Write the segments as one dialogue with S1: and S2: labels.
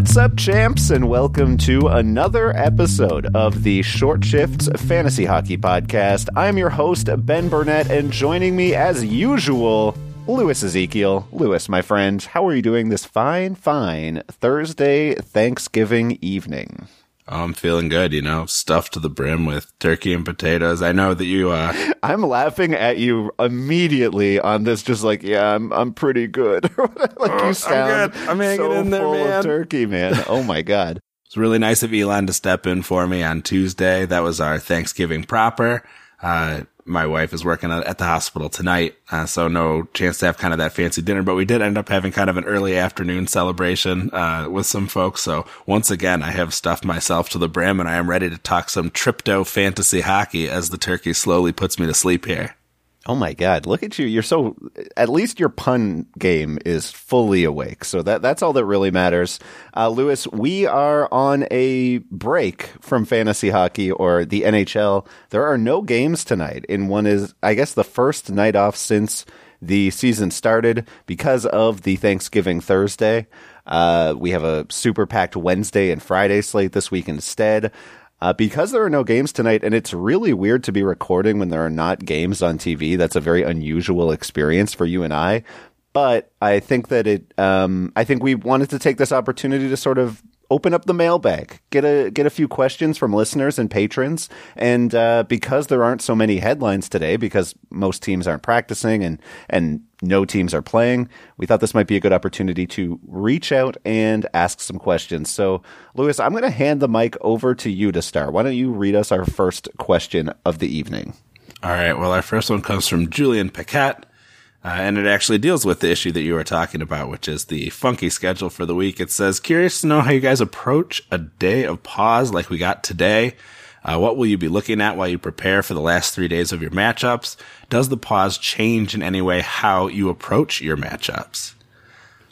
S1: What's up, champs, and welcome to another episode of the Short Shifts Fantasy Hockey Podcast. I'm your host, Ben Burnett, and joining me, as usual, Lewis Ezekiel. Lewis, my friend, how are you doing this fine, fine Thursday Thanksgiving evening?
S2: I'm feeling good, you know, stuffed to the brim with turkey and potatoes. I know that you uh
S1: I'm laughing at you immediately on this just like, yeah, I'm I'm pretty good. like you sound
S2: I'm, I'm hanging
S1: so
S2: in there,
S1: full
S2: man.
S1: of turkey, man. Oh my god.
S2: It's really nice of Elon to step in for me on Tuesday. That was our Thanksgiving proper. Uh, my wife is working at the hospital tonight, uh, so no chance to have kind of that fancy dinner, but we did end up having kind of an early afternoon celebration, uh, with some folks. So once again, I have stuffed myself to the brim and I am ready to talk some Tripto fantasy hockey as the turkey slowly puts me to sleep here.
S1: Oh my god, look at you. You're so at least your pun game is fully awake. So that that's all that really matters. Uh, Lewis, we are on a break from fantasy hockey or the NHL. There are no games tonight. And one is I guess the first night off since the season started because of the Thanksgiving Thursday. Uh, we have a super packed Wednesday and Friday slate this week instead. Uh, because there are no games tonight, and it's really weird to be recording when there are not games on TV. That's a very unusual experience for you and I. But I think that it, um, I think we wanted to take this opportunity to sort of open up the mailbag, get a get a few questions from listeners and patrons, and uh, because there aren't so many headlines today, because most teams aren't practicing and and no teams are playing, we thought this might be a good opportunity to reach out and ask some questions. So, Lewis, I'm going to hand the mic over to you to start. Why don't you read us our first question of the evening?
S2: All right. Well, our first one comes from Julian Paquette. Uh, and it actually deals with the issue that you were talking about, which is the funky schedule for the week. It says, curious to know how you guys approach a day of pause like we got today. Uh, what will you be looking at while you prepare for the last three days of your matchups? Does the pause change in any way how you approach your matchups?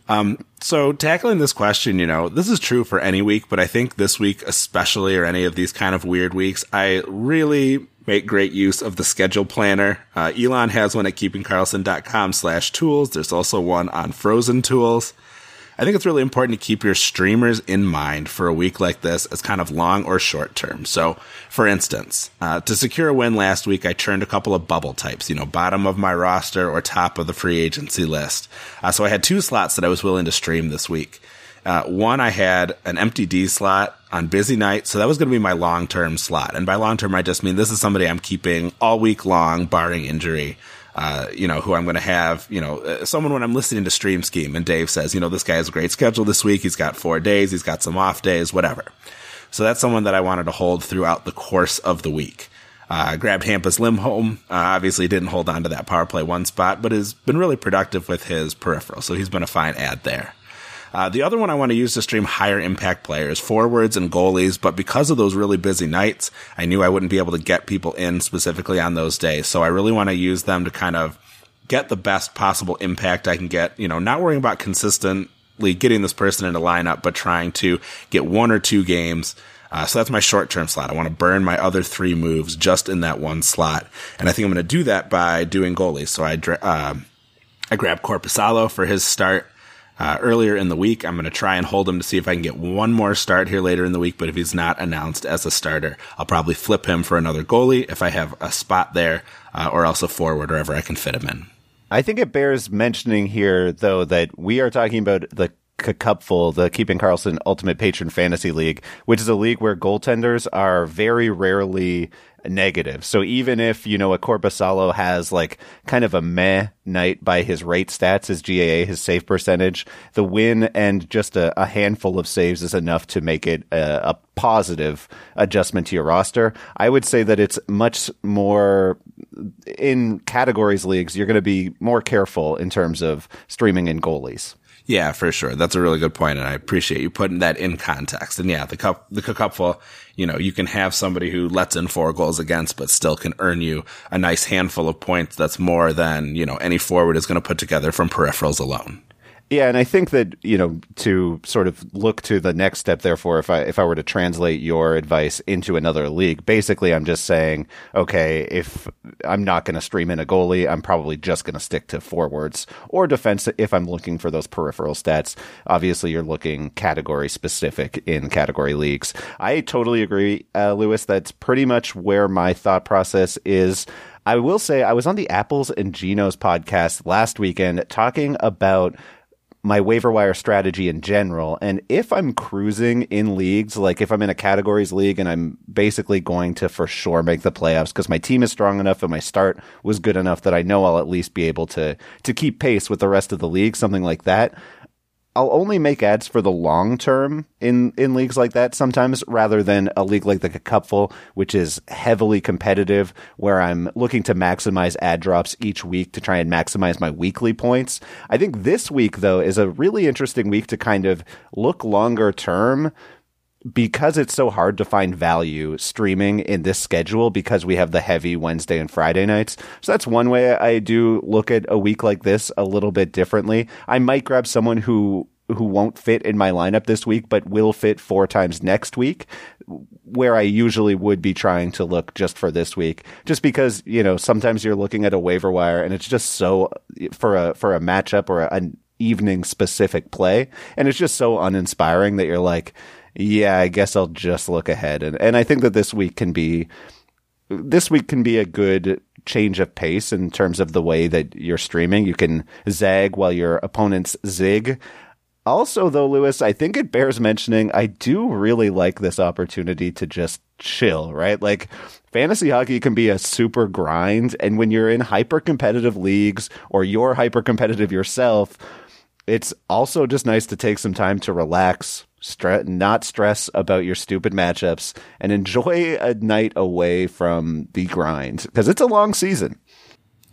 S2: Um, so tackling this question, you know, this is true for any week, but I think this week especially, or any of these kind of weird weeks, I really make great use of the schedule planner. Uh, Elon has one at keepingkarlsson.com slash tools. There's also one on frozen tools. I think it's really important to keep your streamers in mind for a week like this as kind of long or short term. So, for instance, uh, to secure a win last week, I turned a couple of bubble types, you know, bottom of my roster or top of the free agency list. Uh, so I had two slots that I was willing to stream this week. Uh, one, I had an empty D slot on busy night. So that was going to be my long term slot. And by long term, I just mean this is somebody I'm keeping all week long, barring injury. Uh, you know, who I'm going to have, you know, uh, someone when I'm listening to Stream Scheme and Dave says, you know, this guy has a great schedule this week. He's got four days. He's got some off days, whatever. So that's someone that I wanted to hold throughout the course of the week. Uh, grabbed Hampus Lindholm. Uh, obviously, didn't hold on to that power play one spot, but has been really productive with his peripheral. So he's been a fine ad there. Uh, the other one I want to use to stream higher impact players, forwards and goalies, but because of those really busy nights, I knew I wouldn't be able to get people in specifically on those days. So I really want to use them to kind of get the best possible impact I can get, you know, not worrying about consistently getting this person in a lineup, but trying to get one or two games. Uh, so that's my short term slot. I want to burn my other three moves just in that one slot. And I think I'm going to do that by doing goalies. So I, dra- uh, I grab Korpisalo for his start uh, earlier in the week. I'm going to try and hold him to see if I can get one more start here later in the week. But if he's not announced as a starter, I'll probably flip him for another goalie if I have a spot there, uh, or else a forward wherever I can fit him in.
S1: I think it bears mentioning here, though, that we are talking about the Cupful, the Keeping Karlsson Ultimate Patron Fantasy League, which is a league where goaltenders are very rarely negative. So even if, you know, a Korpisalo has like kind of a meh night by his rate stats, his GAA, his save percentage, the win and just a, a handful of saves is enough to make it a, a positive adjustment to your roster. I would say that it's much more in categories leagues, you're going to be more careful in terms of streaming in goalies.
S2: Yeah, for sure. That's a really good point, and I appreciate you putting that in context. And yeah, the cup, the cupful, you know, you can have somebody who lets in four goals against, but still can earn you a nice handful of points. That's more than you know any forward is going to put together from peripherals alone.
S1: Yeah, and I think that you know to sort of look to the next step. Therefore, if I if I were to translate your advice into another league, basically, I'm just saying, okay, if I'm not going to stream in a goalie, I'm probably just going to stick to forwards or defense if I'm looking for those peripheral stats. Obviously, you're looking category specific in category leagues. I totally agree, uh, Lewis. That's pretty much where my thought process is. I will say I was on the Apples and Ginos podcast last weekend talking about my waiver wire strategy in general. And if I'm cruising in leagues, like if I'm in a categories league and I'm basically going to for sure make the playoffs because my team is strong enough and my start was good enough that I know I'll at least be able to to keep pace with the rest of the league, something like that. I'll only make ads for the long term in, in leagues like that sometimes rather than a league like the Cupful, which is heavily competitive where I'm looking to maximize ad drops each week to try and maximize my weekly points. I think this week though is a really interesting week to kind of look longer term because it's so hard to find value streaming in this schedule because we have the heavy Wednesday and Friday nights. So that's one way I do look at a week like this a little bit differently. I might grab someone who who won't fit in my lineup this week, but will fit four times next week, where I usually would be trying to look just for this week, just because, you know, sometimes you're looking at a waiver wire and it's just so for a, for a matchup or an evening specific play. And it's just so uninspiring that you're like, yeah, I guess I'll just look ahead. And, and I think that this week can be, this week can be a good change of pace in terms of the way that you're streaming. You can zag while your opponents zig. Also, though, Lewis, I think it bears mentioning, I do really like this opportunity to just chill, right? Like, fantasy hockey can be a super grind. And when you're in hyper competitive leagues or you're hyper competitive yourself, it's also just nice to take some time to relax, stre- not stress about your stupid matchups, and enjoy a night away from the grind because it's a long season.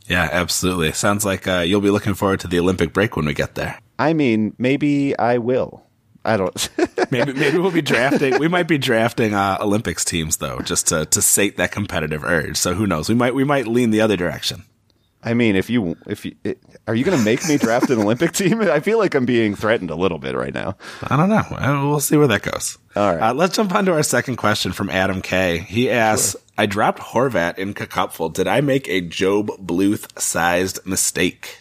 S2: Yeah, absolutely. Sounds like uh, you'll be looking forward to the Olympic break when we get there.
S1: I mean, maybe I will. I don't.
S2: maybe maybe we'll be drafting. We might be drafting uh, Olympics teams though, just to to sate that competitive urge. So who knows? We might we might lean the other direction.
S1: I mean, if you if you are you going to make me draft an Olympic team? I feel like I'm being threatened a little bit right now.
S2: I don't know. We'll see where that goes.
S1: All right.
S2: Uh, let's jump on to our second question from Adam K. He asks, sure. "I dropped Horvat in Cupful. Did I make a GOB Bluth sized mistake?"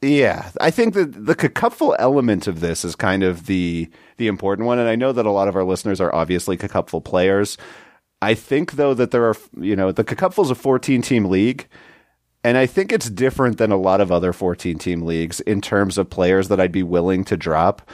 S1: Yeah, I think that the cupful element of this is kind of the the important one, and I know that a lot of our listeners are obviously cupful players. I think though that there are, you know, the cupful is a 14 team league, and I think it's different than a lot of other 14 team leagues in terms of players that I'd be willing to drop.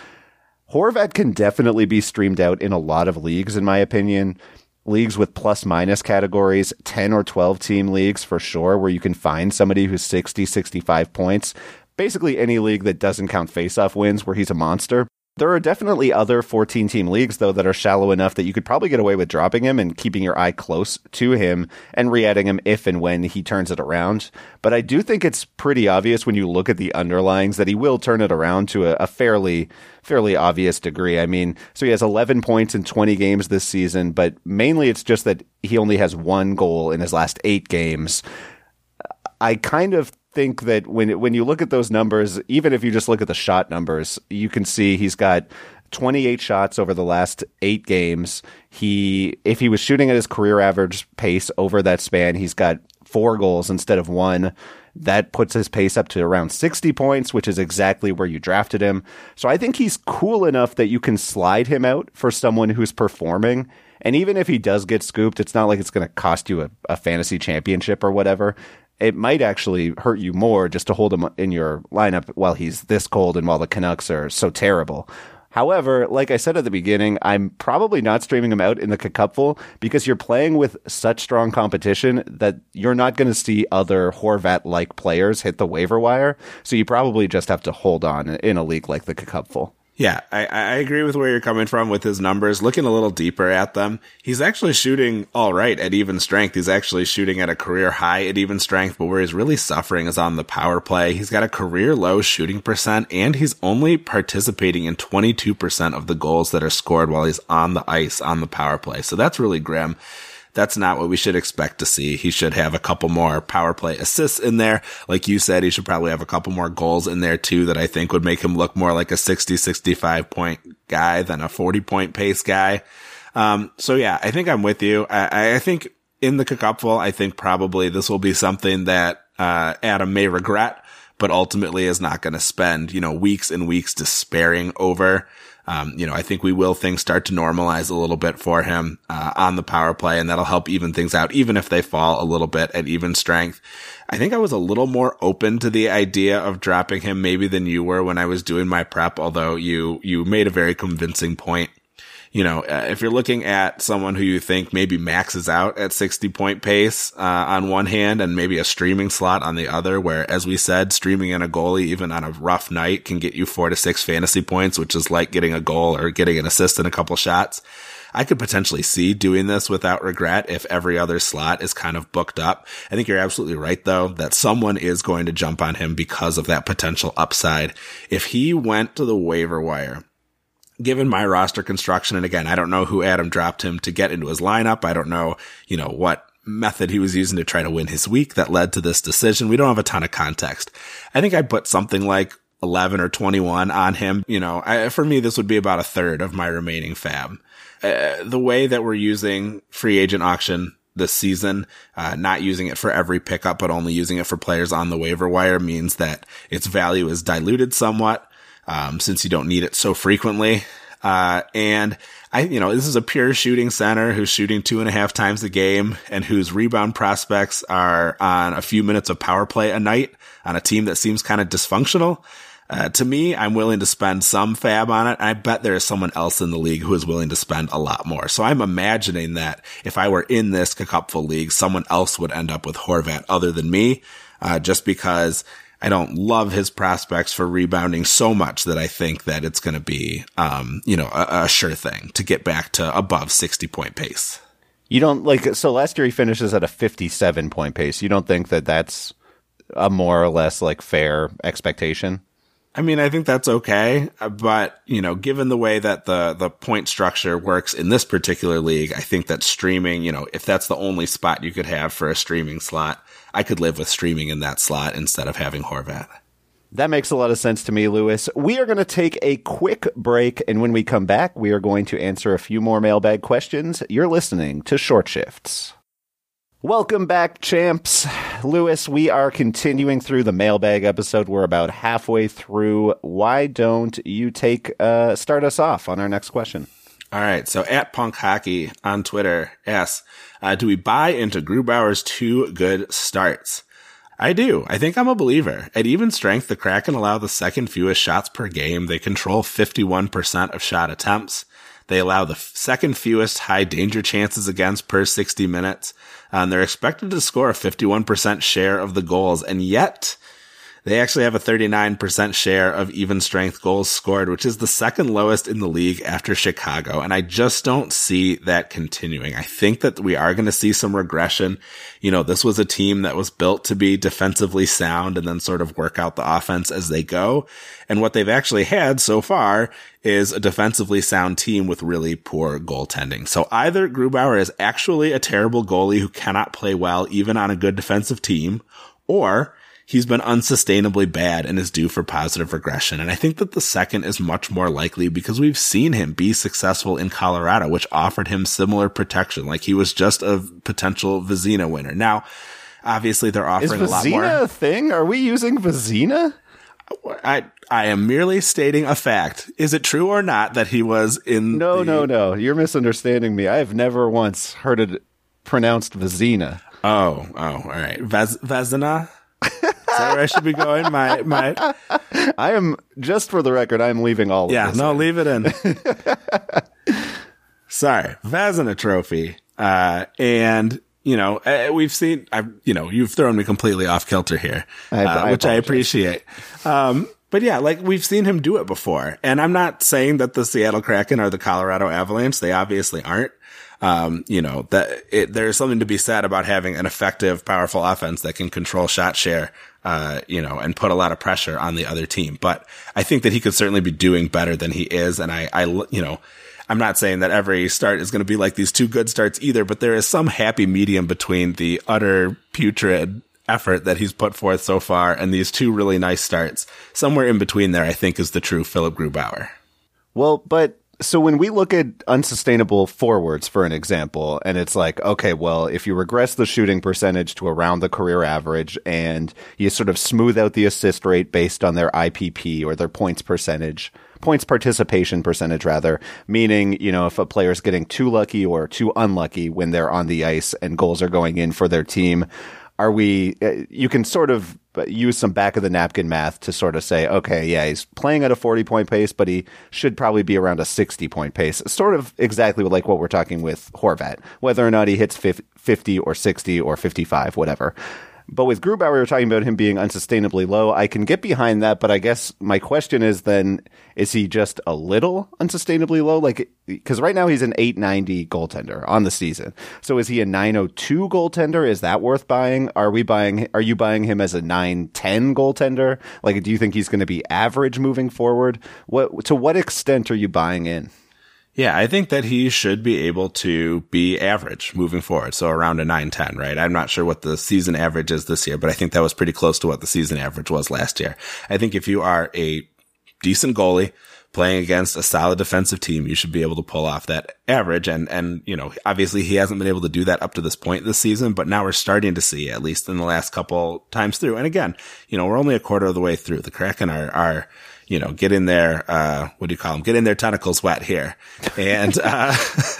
S1: Horvat can definitely be streamed out in a lot of leagues, in my opinion. Leagues with plus minus categories, 10 or 12 team leagues for sure, where you can find somebody who's 60, 65 points basically any league that doesn't count faceoff wins where he's a monster. There are definitely other 14 team leagues, though, that are shallow enough that you could probably get away with dropping him and keeping your eye close to him and re adding him if and when he turns it around. But I do think it's pretty obvious when you look at the underlyings that he will turn it around to a, a fairly, fairly obvious degree. I mean, so he has 11 points in 20 games this season, but mainly it's just that he only has one goal in his last eight games. I kind of think that when when you look at those numbers, even if you just look at the shot numbers, you can see he's got 28 shots over the last 8 games. He if he was shooting at his career average pace over that span, he's got 4 goals instead of 1. That puts his pace up to around 60 points, which is exactly where you drafted him. So I think he's cool enough that you can slide him out for someone who's performing. And even if he does get scooped, it's not like it's going to cost you a, a fantasy championship or whatever it might actually hurt you more just to hold him in your lineup while he's this cold and while the Canucks are so terrible. However, like I said at the beginning, I'm probably not streaming him out in the cupful because you're playing with such strong competition that you're not going to see other Horvat like players hit the waiver wire. So you probably just have to hold on in a league like the cupful.
S2: Yeah, I, I agree with where you're coming from with his numbers. Looking a little deeper at them, he's actually shooting all right at even strength. He's actually shooting at a career high at even strength, but where he's really suffering is on the power play. He's got a career low shooting percent, and he's only participating in 22% of the goals that are scored while he's on the ice on the power play. So that's really grim. That's not what we should expect to see. He should have a couple more power play assists in there. Like you said, he should probably have a couple more goals in there too that I think would make him look more like a 60, 65 point guy than a 40 point pace guy. Um, so yeah, I think I'm with you. I, I think in the cupful, I think probably this will be something that, uh, Adam may regret, but ultimately is not going to spend, you know, weeks and weeks despairing over. Um, you know, I think we will things start to normalize a little bit for him uh, on the power play, and that'll help even things out, even if they fall a little bit at even strength. I think I was a little more open to the idea of dropping him maybe than you were when I was doing my prep, although you you made a very convincing point you know, uh, if you're looking at someone who you think maybe maxes out at 60 point pace uh, on one hand and maybe a streaming slot on the other, where, as we said, streaming in a goalie, even on a rough night, can get you four to six fantasy points, which is like getting a goal or getting an assist in a couple shots. I could potentially see doing this without regret if every other slot is kind of booked up. I think you're absolutely right though, that someone is going to jump on him because of that potential upside. If he went to the waiver wire given my roster construction, and again, I don't know who Adam dropped him to get into his lineup. I don't know, you know, what method he was using to try to win his week that led to this decision. We don't have a ton of context. I think I put something like 11 or 21 on him. You know, I, for me, this would be about a third of my remaining fab. Uh, the way that we're using free agent auction this season, uh, not using it for every pickup, but only using it for players on the waiver wire means that its value is diluted somewhat um, since you don't need it so frequently. Uh, and I, you know, this is a pure shooting center who's shooting two and a half times a game and whose rebound prospects are on a few minutes of power play a night on a team that seems kind of dysfunctional. Uh, to me, I'm willing to spend some fab on it. and I bet there is someone else in the league who is willing to spend a lot more. So I'm imagining that if I were in this cupful league, someone else would end up with Horvat other than me, uh, just because I don't love his prospects for rebounding so much that I think that it's going to be, um, you know, a, a sure thing to get back to above 60 point pace.
S1: You don't like, so last year he finishes at a 57 point pace. You don't think that that's a more or less like fair expectation?
S2: I mean, I think that's okay, but you know, given the way that the the point structure works in this particular league, I think that streaming, you know, if that's the only spot you could have for a streaming slot, I could live with streaming in that slot instead of having Horvat.
S1: That makes a lot of sense to me, Lewis. We are going to take a quick break, and when we come back, we are going to answer a few more mailbag questions. You're listening to Short Shifts. Welcome back, champs. Lewis, we are continuing through the mailbag episode. We're about halfway through. Why don't you take uh, start us off on our next question?
S2: All right. So at Punk Hockey on Twitter asks, uh, do we buy into Grubauer's two good starts? I do. I think I'm a believer. At even strength, the Kraken allow the second fewest shots per game. They control 51% of shot attempts. They allow the second fewest high danger chances against per 60 minutes. And they're expected to score a 51% share of the goals. And yet They actually have a 39% share of even strength goals scored, which is the second lowest in the league after Chicago. And I just don't see that continuing. I think that we are going to see some regression. You know, this was a team that was built to be defensively sound and then sort of work out the offense as they go. And what they've actually had so far is a defensively sound team with really poor goaltending. So either Grubauer is actually a terrible goalie who cannot play well even on a good defensive team, or he's been unsustainably bad and is due for positive regression. And I think that the second is much more likely because we've seen him be successful in Colorado, which offered him similar protection. Like he was just a potential Vizina winner. Now, obviously they're offering a lot more.
S1: Vizina a thing? Are we using Vizina?
S2: I I am merely stating a fact. Is it true or not that he was in?
S1: No,
S2: the-
S1: no, no. You're misunderstanding me. I have never once heard it pronounced Vizina.
S2: Oh, oh, all right. Vaz- Vazina. That where I should be going? My my.
S1: I am just for the record. I am leaving all.
S2: Yeah,
S1: of this
S2: no,
S1: in.
S2: leave it in. Sorry, Vazina Trophy. Uh, and you know, uh, we've seen. I, you know, you've thrown me completely off kilter here,
S1: I-
S2: uh,
S1: I
S2: which I appreciate. Um, but yeah, like we've seen him do it before, and I'm not saying that the Seattle Kraken are the Colorado Avalanche. They obviously aren't. Um, you know that it, there's something to be said about having an effective, powerful offense that can control shot share. Uh, you know, and put a lot of pressure on the other team. But I think that he could certainly be doing better than he is. And I, I, you know, I'm not saying that every start is going to be like these two good starts either, but there is some happy medium between the utter putrid effort that he's put forth so far and these two really nice starts. Somewhere in between there, I think, is the true Philipp Grubauer.
S1: Well, but so when we look at unsustainable forwards, for an example, and it's like, okay, well, if you regress the shooting percentage to around the career average and you sort of smooth out the assist rate based on their IPP or their points percentage, points participation percentage rather, meaning, you know, if a player's getting too lucky or too unlucky when they're on the ice and goals are going in for their team, are we, uh, you can sort of use some back of the napkin math to sort of say, okay, yeah, he's playing at a 40 point pace, but he should probably be around a 60 point pace. Sort of exactly like what we're talking with Horvat, whether or not he hits 50 or 60 or 55, whatever. But with Grubauer, we were talking about him being unsustainably low. I can get behind that, but I guess my question is then, is he just a little unsustainably low? Like, because right now he's an 890 goaltender on the season. So is he a 902 goaltender? Is that worth buying? Are we buying, are you buying him as a 910 goaltender? Like, do you think he's going to be average moving forward? What, to what extent are you buying in?
S2: Yeah, I think that he should be able to be average moving forward. So around a 910, right? I'm not sure what the season average is this year, but I think that was pretty close to what the season average was last year. I think if you are a decent goalie playing against a solid defensive team, you should be able to pull off that average. And, and, you know, obviously he hasn't been able to do that up to this point this season, but now we're starting to see, at least in the last couple times through. And again, you know, we're only a quarter of the way through. The Kraken are, are, you know, get in their, uh, what do you call them? Get in their tentacles wet here. And, uh,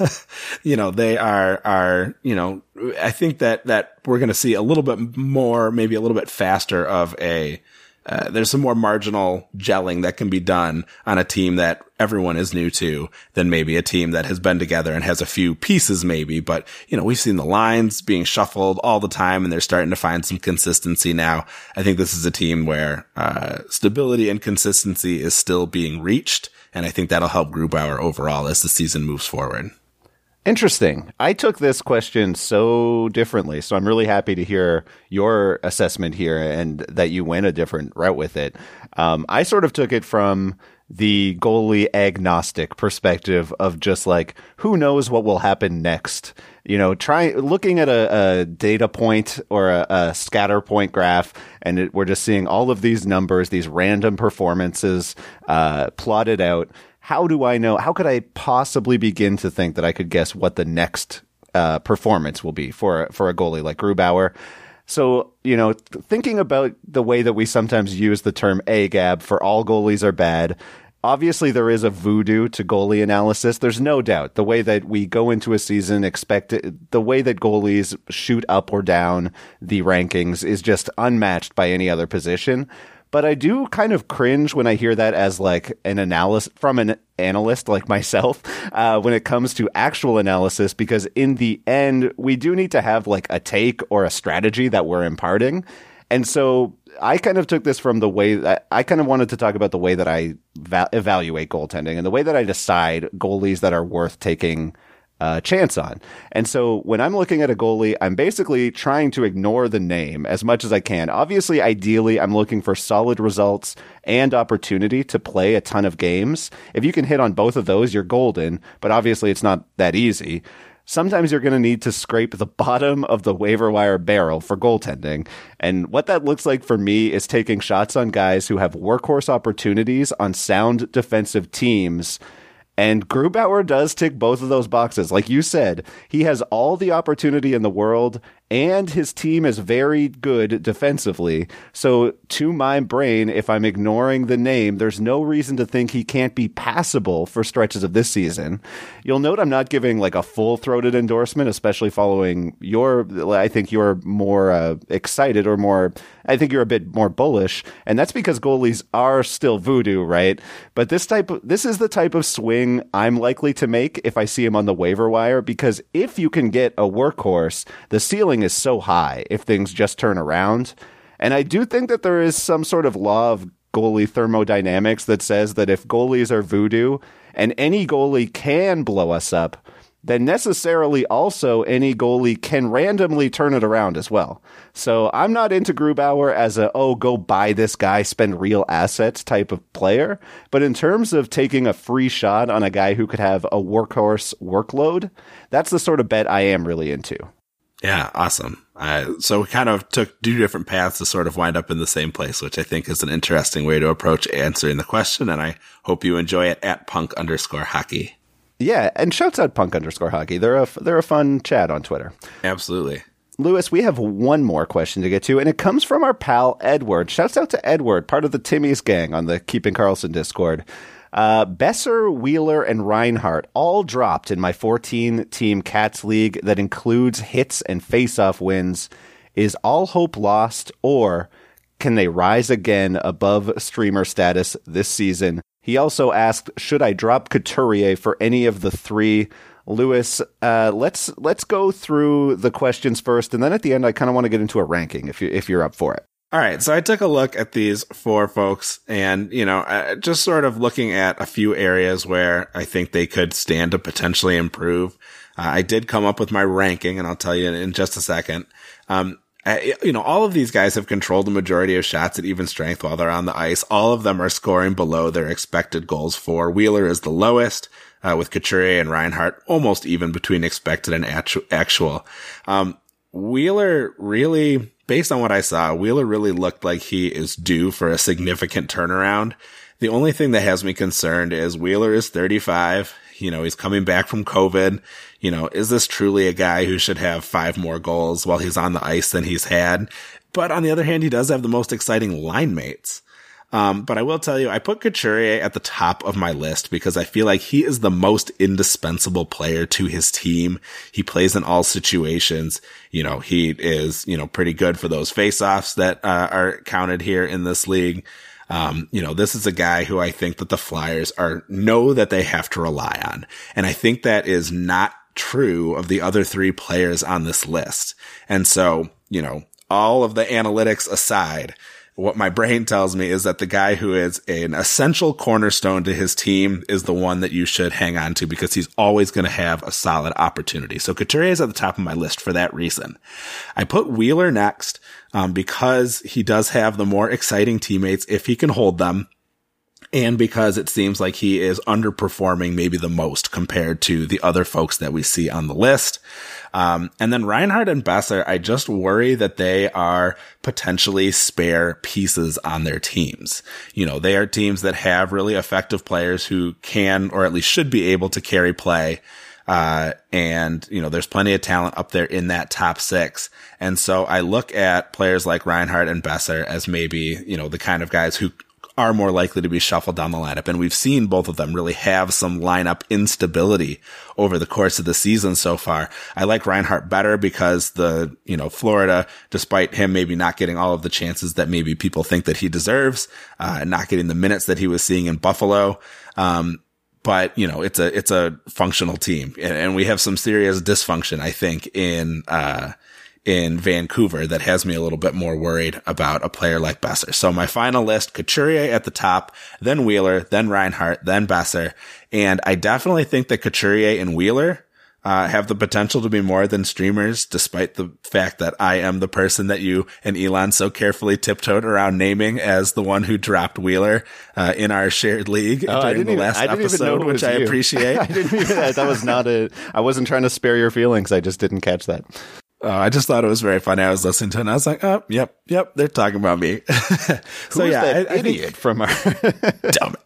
S2: you know, they are, are, you know, I think that, that we're going to see a little bit more, maybe a little bit faster of a, uh, there's some more marginal gelling that can be done on a team that everyone is new to than maybe a team that has been together and has a few pieces maybe. But, you know, we've seen the lines being shuffled all the time and they're starting to find some consistency now. I think this is a team where, uh, stability and consistency is still being reached. And I think that'll help Grubauer overall as the season moves forward.
S1: Interesting. I took this question so differently. So I'm really happy to hear your assessment here and that you went a different route with it. Um, I sort of took it from the goalie agnostic perspective of just like, who knows what will happen next? You know, try looking at a, a data point or a, a scatter point graph, and it, we're just seeing all of these numbers, these random performances uh, plotted out how do I know? How could I possibly begin to think that I could guess what the next uh, performance will be for for a goalie like Grubauer? So you know, th- thinking about the way that we sometimes use the term "agab" for all goalies are bad. Obviously, there is a voodoo to goalie analysis. There's no doubt. The way that we go into a season, expect it, the way that goalies shoot up or down the rankings is just unmatched by any other position but I do kind of cringe when I hear that as like an analysis from an analyst like myself uh, when it comes to actual analysis, because in the end, we do need to have like a take or a strategy that we're imparting. And so I kind of took this from the way that I kind of wanted to talk about the way that I va- evaluate goaltending and the way that I decide goalies that are worth taking a chance on. And so when I'm looking at a goalie, I'm basically trying to ignore the name as much as I can. Obviously, ideally, I'm looking for solid results and opportunity to play a ton of games. If you can hit on both of those, you're golden, but obviously it's not that easy sometimes you're going to need to scrape the bottom of the waiver wire barrel for goaltending. And what that looks like for me is taking shots on guys who have workhorse opportunities on sound defensive teams and Grubauer does tick both of those boxes. Like you said, he has all the opportunity in the world and his team is very good defensively. So, to my brain, if I'm ignoring the name, there's no reason to think he can't be passable for stretches of this season. You'll note I'm not giving like a full throated endorsement, especially following your, I think you're more uh, excited or more, I think you're a bit more bullish. And that's because goalies are still voodoo, right? But this type of, this is the type of swing I'm likely to make if I see him on the waiver wire, because if you can get a workhorse, the ceiling is so high if things just turn around. And I do think that there is some sort of law of goalie thermodynamics that says that if goalies are voodoo and any goalie can blow us up, then necessarily also any goalie can randomly turn it around as well. So I'm not into Grubauer as a, oh, go buy this guy, spend real assets type of player. But in terms of taking a free shot on a guy who could have a workhorse workload, that's the sort of bet I am really into.
S2: Yeah, awesome. Uh, so we kind of took two different paths to sort of wind up in the same place, which I think is an interesting way to approach answering the question. And I hope you enjoy it at punk underscore hockey.
S1: Yeah, and shouts out punk underscore hockey. They're a they're a fun chat on Twitter.
S2: Absolutely.
S1: Lewis, we have one more question to get to, and it comes from our pal Edward. Shouts out to Edward, part of the Timmy's gang on the Keeping Karlsson Discord. Uh, Boeser, Wheeler, and Reinhart all dropped in my 14 team Cats League that includes hits and face-off wins. Is all hope lost, or can they rise again above streamer status this season? He also asked, should I drop Couturier for any of the three? Lewis, uh, let's let's go through the questions first, and then at the end, I kind of want to get into a ranking if you if you're up for it.
S2: All right. So I took a look at these four folks and, you know, just sort of looking at a few areas where I think they could stand to potentially improve. Uh, I did come up with my ranking and I'll tell you in just a second. Um, you know, all of these guys have controlled the majority of shots at even strength while they're on the ice. All of them are scoring below their expected goals for. Wheeler is the lowest, uh, with Couturier and Reinhart almost even between expected and actual. Um, Wheeler really based on what I saw, Wheeler really looked like he is due for a significant turnaround. The only thing that has me concerned is Wheeler is 35. You know, he's coming back from COVID. You know, is this truly a guy who should have five more goals while he's on the ice than he's had? But on the other hand, he does have the most exciting line mates. Um, but I will tell you, I put Couturier at the top of my list because I feel like he is the most indispensable player to his team. He plays in all situations. You know, he is, you know, pretty good for those faceoffs that uh, are counted here in this league. Um, you know, this is a guy who I think that the Flyers are know that they have to rely on. And I think that is not true of the other three players on this list. And so, you know, all of the analytics aside, what my brain tells me is that the guy who is an essential cornerstone to his team is the one that you should hang on to because he's always going to have a solid opportunity. So Couturier is at the top of my list for that reason. I put Wheeler next um, because he does have the more exciting teammates if he can hold them and because it seems like he is underperforming maybe the most compared to the other folks that we see on the list. Um, and then Reinhart and Boeser, I just worry that they are potentially spare pieces on their teams. You know, they are teams that have really effective players who can, or at least should be able to carry play. Uh, and, you know, there's plenty of talent up there in that top six. And so I look at players like Reinhart and Boeser as maybe, you know, the kind of guys who are more likely to be shuffled down the lineup. And we've seen both of them really have some lineup instability over the course of the season so far. I like Reinhart better because the, you know, Florida, despite him maybe not getting all of the chances that maybe people think that he deserves, uh, not getting the minutes that he was seeing in Buffalo, um, but you know it's a it's a functional team and, and, we have some serious dysfunction i think in uh in Vancouver that has me a little bit more worried about a player like Boeser. So my final list, Couturier at the top, then Wheeler, then Reinhart, then Boeser. And I definitely think that Couturier and Wheeler uh, have the potential to be more than streamers, despite the fact that I am the person that you and Elon so carefully tiptoed around naming as the one who dropped Wheeler uh, in our shared league
S1: Oh, I
S2: during
S1: didn't
S2: the
S1: even-
S2: last episode, which I appreciate.
S1: I didn't even, that was not a, I wasn't trying to spare your feelings. I just didn't catch that.
S2: Oh, I just thought it was very funny. I was listening to it and I was like, oh, yep, yep, they're talking about me. so yeah,
S1: that
S2: I, I think
S1: idiot from our,
S2: dumb.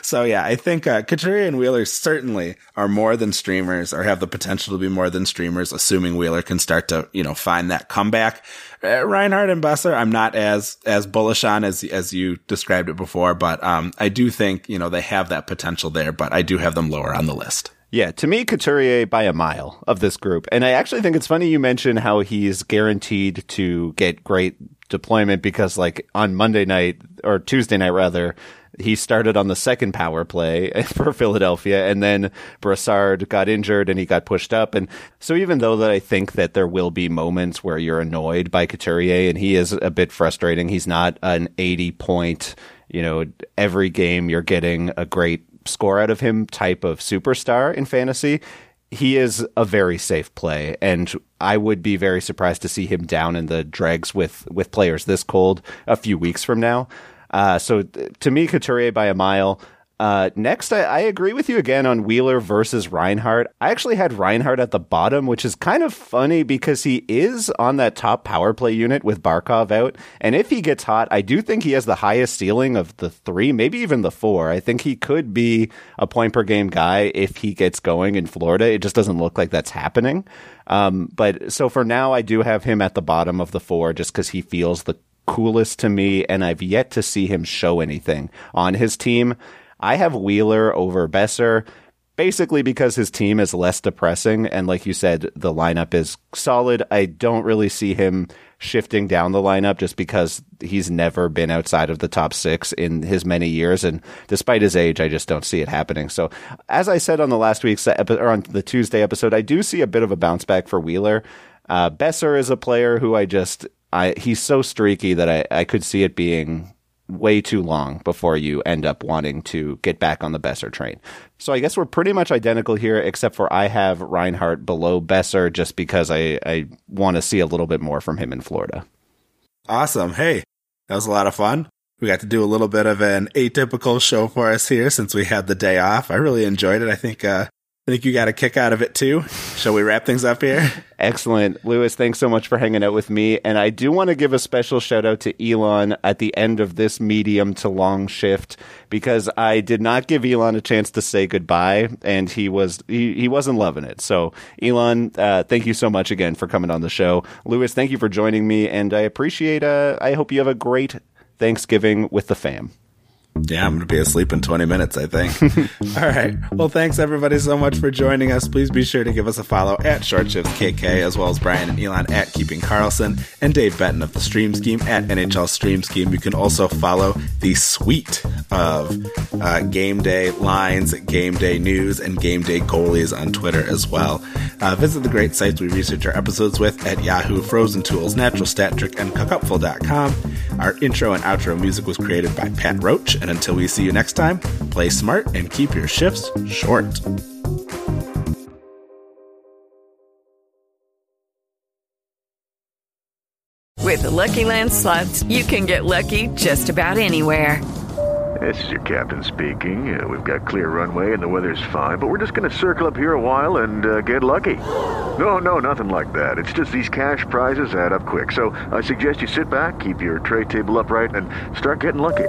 S2: So yeah, I think uh, Couturier and Wheeler certainly are more than streamers, or have the potential to be more than streamers, assuming Wheeler can start to you know find that comeback. Uh, Reinhart and Boeser, I'm not as as bullish on as as you described it before, but um, I do think you know they have that potential there, but I do have them lower on the list.
S1: Yeah, to me, Couturier by a mile of this group. And I actually think it's funny you mention how he's guaranteed to get great deployment because, like, on Monday night, or Tuesday night rather, he started on the second power play for Philadelphia, and then Brassard got injured and he got pushed up. And so, even though that I think that there will be moments where you're annoyed by Couturier, and he is a bit frustrating, he's not an 80 point, you know, every game you're getting a great score out of him type of superstar in fantasy. He is a very safe play, and I would be very surprised to see him down in the dregs with with players this cold a few weeks from now. Uh, so th- to me, Couturier by a mile. Uh, next, I, I agree with you again on Wheeler versus Reinhart. I actually had Reinhart at the bottom, which is kind of funny because he is on that top power play unit with Barkov out. And if he gets hot, I do think he has the highest ceiling of the three, maybe even the four. I think he could be a point per game guy if he gets going in Florida. It just doesn't look like that's happening. Um, but so for now, I do have him at the bottom of the four just because he feels the coolest to me, and I've yet to see him show anything on his team. I have Wheeler over Boeser, basically because his team is less depressing, and like you said, the lineup is solid. I don't really see him shifting down the lineup just because he's never been outside of the top six in his many years, and despite his age, I just don't see it happening. So, as I said on the last week's or on the Tuesday episode, I do see a bit of a bounce back for Wheeler. Uh, Boeser is a player who I just I he's so streaky that I, I could see it being way too long before you end up wanting to get back on the Boeser train. So I guess we're pretty much identical here, except for I have Reinhart below Boeser just because I, I want to see a little bit more from him in Florida.
S2: Awesome. Hey, that was a lot of fun. We got to do a little bit of an atypical show for us here since we had the day off. I really enjoyed it. I think uh, I think you got a kick out of it too. Shall we wrap things up here?
S1: Excellent. Lewis, thanks so much for hanging out with me. And I do want to give a special shout out to Elon at the end of this medium to long shift because I did not give Elon a chance to say goodbye and he was he, he wasn't loving it. So Elon, uh, thank you so much again for coming on the show. Lewis, thank you for joining me and I appreciate uh, I hope you have a great Thanksgiving with the fam.
S2: Yeah, I'm going to be asleep in 20 minutes, I think. All right. Well, thanks everybody so much for joining us. Please be sure to give us a follow at Short Shifts KK, as well as Brian and Elon at Keeping Karlsson, and Dave Benton of the Stream Scheme at NHL Stream Scheme. You can also follow the suite of uh, game day lines, game day news, and game day goalies on Twitter as well. Uh, visit the great sites we research our episodes with at Yahoo, Frozen Tools, Natural Stat Trick, and Cookupful.com. Our intro and outro music was created by Pat Roach. And until we see you next time, play smart and keep your shifts short.
S3: With the Lucky Land slots, you can get lucky just about anywhere.
S4: This is your captain speaking. Uh, we've got clear runway and the weather's fine, but we're just going to circle up here a while and uh, get lucky. No, no, nothing like that. It's just these cash prizes add up quick. So I suggest you sit back, keep your tray table upright, and start getting lucky.